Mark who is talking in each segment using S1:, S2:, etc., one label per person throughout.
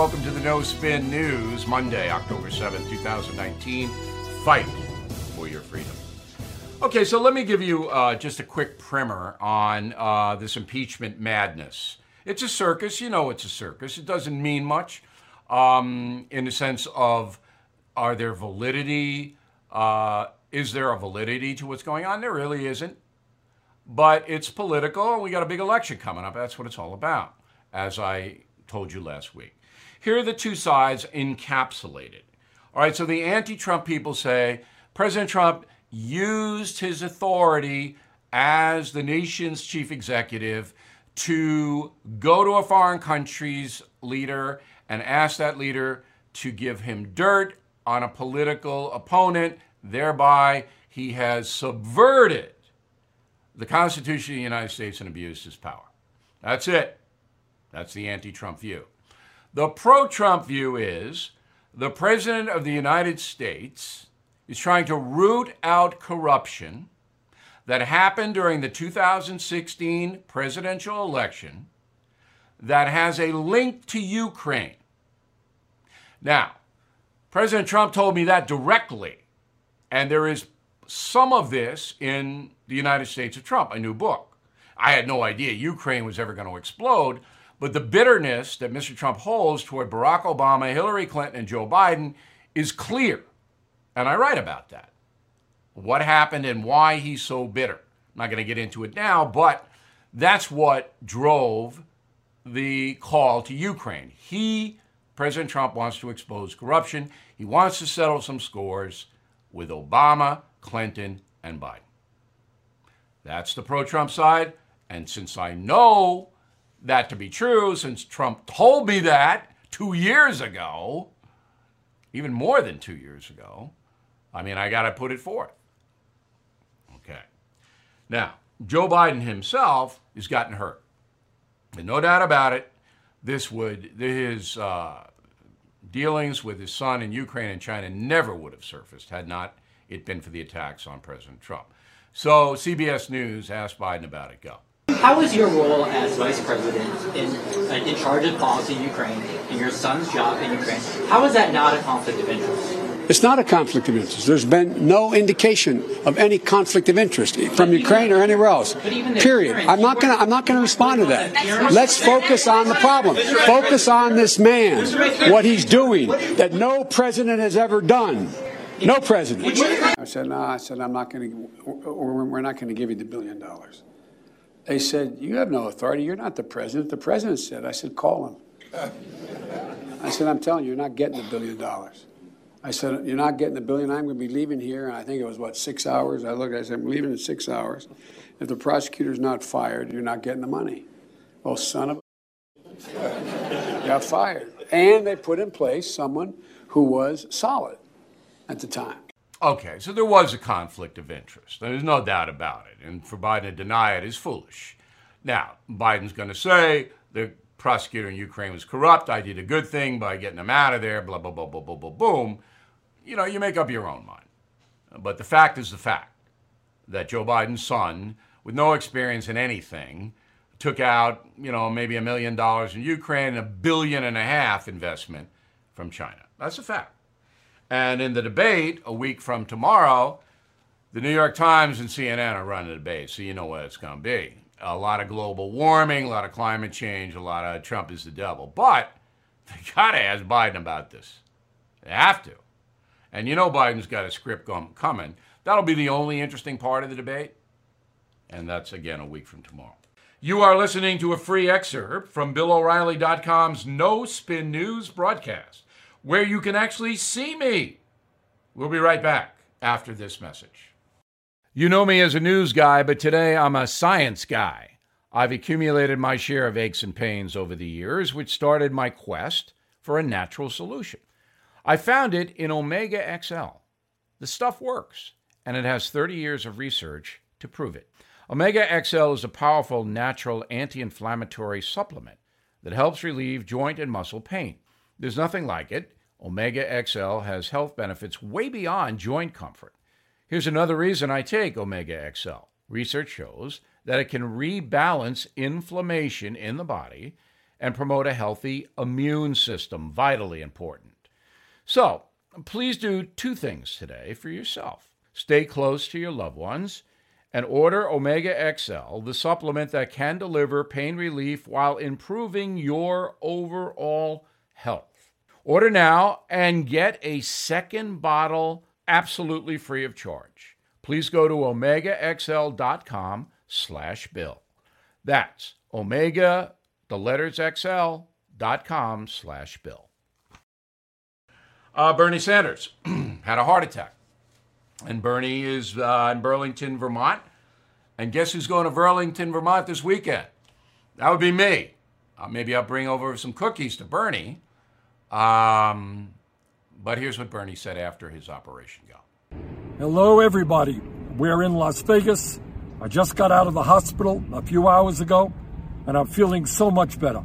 S1: Welcome to the No Spin News, Monday, October 7th, 2019. Fight for your freedom. Okay, so let me give you uh, just a quick primer on uh, this impeachment madness. It's a circus. You know it's a circus. It doesn't mean much um, in the sense of are there validity? Uh, is there a validity to what's going on? There really isn't. But it's political, and we got a big election coming up. That's what it's all about, as I told you last week. Here are the two sides encapsulated. All right, so the anti Trump people say President Trump used his authority as the nation's chief executive to go to a foreign country's leader and ask that leader to give him dirt on a political opponent. Thereby, he has subverted the Constitution of the United States and abused his power. That's it. That's the anti Trump view. The pro Trump view is the President of the United States is trying to root out corruption that happened during the 2016 presidential election that has a link to Ukraine. Now, President Trump told me that directly, and there is some of this in the United States of Trump, a new book. I had no idea Ukraine was ever going to explode but the bitterness that Mr. Trump holds toward Barack Obama, Hillary Clinton, and Joe Biden is clear. And I write about that. What happened and why he's so bitter. I'm not going to get into it now, but that's what drove the call to Ukraine. He, President Trump, wants to expose corruption. He wants to settle some scores with Obama, Clinton, and Biden. That's the pro Trump side. And since I know that to be true since Trump told me that two years ago, even more than two years ago. I mean, I got to put it forth. Okay. Now, Joe Biden himself has gotten hurt. And no doubt about it, this would, his uh, dealings with his son in Ukraine and China never would have surfaced had not it been for the attacks on President Trump. So CBS News asked Biden about it. Go.
S2: How is your role as vice president in, uh, in charge of policy in Ukraine and your son's job in Ukraine? How is that not a conflict of interest?
S3: It's not a conflict of interest. There's been no indication of any conflict of interest from Ukraine or anywhere else. Period. I'm not going to. I'm not going to respond to that. Let's focus on the problem. Focus on this man, what he's doing that no president has ever done. No president. I said, no. I said, I'm not going to. We're not going to give you the billion dollars. They said, You have no authority. You're not the president. The president said, I said, Call him. I said, I'm telling you, you're not getting the billion dollars. I said, You're not getting the billion. I'm going to be leaving here. And I think it was, what, six hours? I looked, I said, I'm leaving in six hours. If the prosecutor's not fired, you're not getting the money. Well, son of a got fired. And they put in place someone who was solid at the time.
S1: Okay, so there was a conflict of interest. There's no doubt about it. And for Biden to deny it is foolish. Now, Biden's going to say the prosecutor in Ukraine was corrupt. I did a good thing by getting him out of there, blah, blah, blah, blah, blah, blah, boom. You know, you make up your own mind. But the fact is the fact that Joe Biden's son, with no experience in anything, took out, you know, maybe a million dollars in Ukraine and a billion and a half investment from China. That's a fact. And in the debate, a week from tomorrow, the New York Times and CNN are running the debate, so you know what it's going to be. A lot of global warming, a lot of climate change, a lot of Trump is the devil. But they got to ask Biden about this. They have to. And you know Biden's got a script coming. That'll be the only interesting part of the debate. And that's, again, a week from tomorrow. You are listening to a free excerpt from BillO'Reilly.com's No Spin News broadcast where you can actually see me. We'll be right back after this message. You know me as a news guy, but today I'm a science guy. I've accumulated my share of aches and pains over the years, which started my quest for a natural solution. I found it in Omega XL. The stuff works, and it has 30 years of research to prove it. Omega XL is a powerful natural anti inflammatory supplement that helps relieve joint and muscle pain. There's nothing like it. Omega XL has health benefits way beyond joint comfort. Here's another reason I take Omega XL. Research shows that it can rebalance inflammation in the body and promote a healthy immune system, vitally important. So, please do two things today for yourself stay close to your loved ones and order Omega XL, the supplement that can deliver pain relief while improving your overall health. Order now and get a second bottle absolutely free of charge. Please go to omegaxl.com slash bill. That's omega, the letters XL, dot com slash bill. Uh, Bernie Sanders had a heart attack. And Bernie is uh, in Burlington, Vermont. And guess who's going to Burlington, Vermont this weekend? That would be me. Uh, maybe I'll bring over some cookies to Bernie. Um, but here's what Bernie said after his operation go.
S4: Hello, everybody. We're in Las Vegas. I just got out of the hospital a few hours ago, and I'm feeling so much better.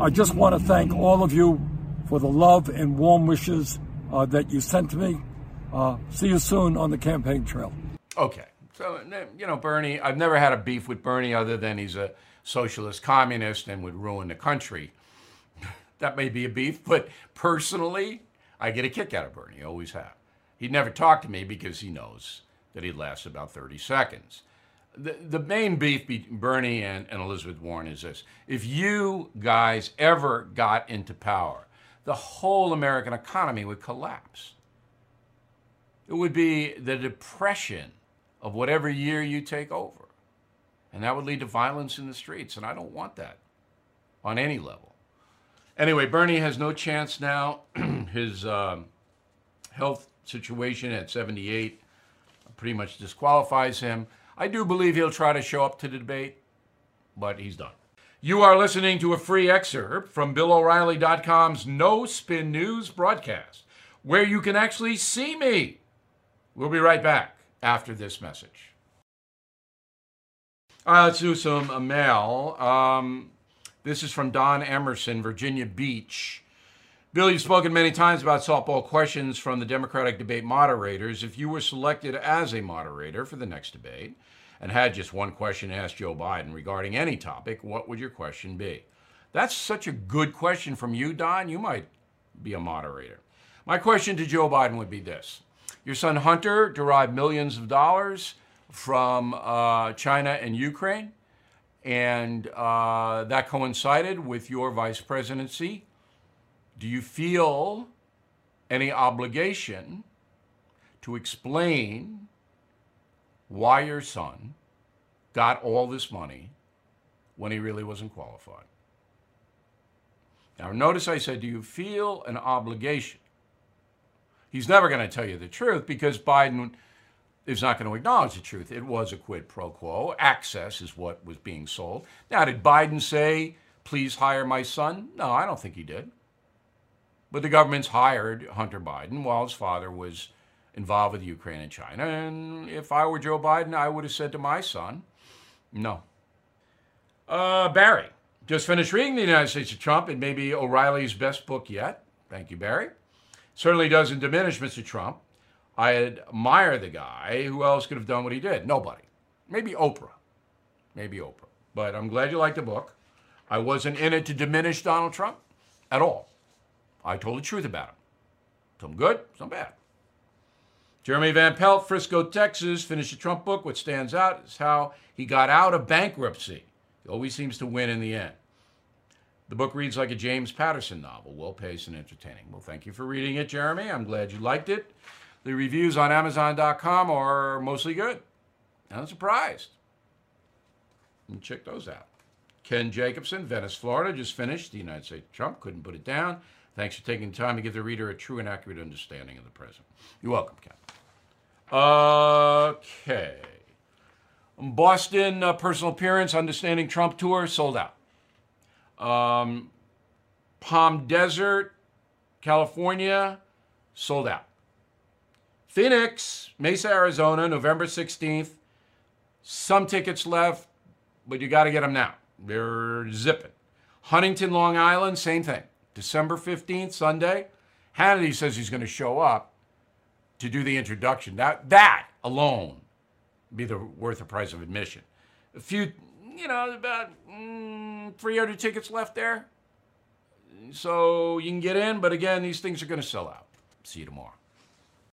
S4: I just want to thank all of you for the love and warm wishes uh, that you sent to me. Uh, see you soon on the campaign trail.
S1: Okay. So, you know, Bernie, I've never had a beef with Bernie other than he's a socialist communist and would ruin the country. That may be a beef, but personally, I get a kick out of Bernie, always have. He'd never talk to me because he knows that he'd last about 30 seconds. The, the main beef between Bernie and, and Elizabeth Warren is this. If you guys ever got into power, the whole American economy would collapse. It would be the depression of whatever year you take over. And that would lead to violence in the streets. And I don't want that on any level. Anyway, Bernie has no chance now. His um, health situation at 78 pretty much disqualifies him. I do believe he'll try to show up to the debate, but he's done. You are listening to a free excerpt from BillO'Reilly.com's No Spin News broadcast, where you can actually see me. We'll be right back after this message. All right, let's do some uh, mail. Um, this is from Don Emerson, Virginia Beach. Bill, you've spoken many times about softball questions from the Democratic debate moderators. If you were selected as a moderator for the next debate and had just one question to ask Joe Biden regarding any topic, what would your question be? That's such a good question from you, Don. You might be a moderator. My question to Joe Biden would be this Your son Hunter derived millions of dollars from uh, China and Ukraine, and uh, that coincided with your vice presidency do you feel any obligation to explain why your son got all this money when he really wasn't qualified? Now, notice I said, do you feel an obligation? He's never going to tell you the truth because Biden is not going to acknowledge the truth. It was a quid pro quo. Access is what was being sold. Now, did Biden say, please hire my son? No, I don't think he did. But the government's hired Hunter Biden while his father was involved with Ukraine and China. And if I were Joe Biden, I would have said to my son, no. Uh, Barry, just finished reading The United States of Trump. It may be O'Reilly's best book yet. Thank you, Barry. Certainly doesn't diminish Mr. Trump. I admire the guy. Who else could have done what he did? Nobody. Maybe Oprah. Maybe Oprah. But I'm glad you liked the book. I wasn't in it to diminish Donald Trump at all. I told the truth about him. Some good, some bad. Jeremy Van Pelt, Frisco, Texas, finished the Trump book. What stands out is how he got out of bankruptcy. He always seems to win in the end. The book reads like a James Patterson novel, well paced and entertaining. Well, thank you for reading it, Jeremy. I'm glad you liked it. The reviews on Amazon.com are mostly good. I'm surprised. And check those out. Ken Jacobson, Venice, Florida, just finished. The United States Trump couldn't put it down. Thanks for taking the time to give the reader a true and accurate understanding of the present. You're welcome, Ken. Okay. Boston uh, personal appearance, Understanding Trump tour, sold out. Um, Palm Desert, California, sold out. Phoenix, Mesa, Arizona, November 16th. Some tickets left, but you got to get them now. They're zipping. Huntington, Long Island, same thing. December 15th, Sunday. Hannity says he's going to show up to do the introduction. That, that alone be the worth the price of admission. A few, you know, about mm, 300 tickets left there. So you can get in, but again, these things are going to sell out. See you tomorrow.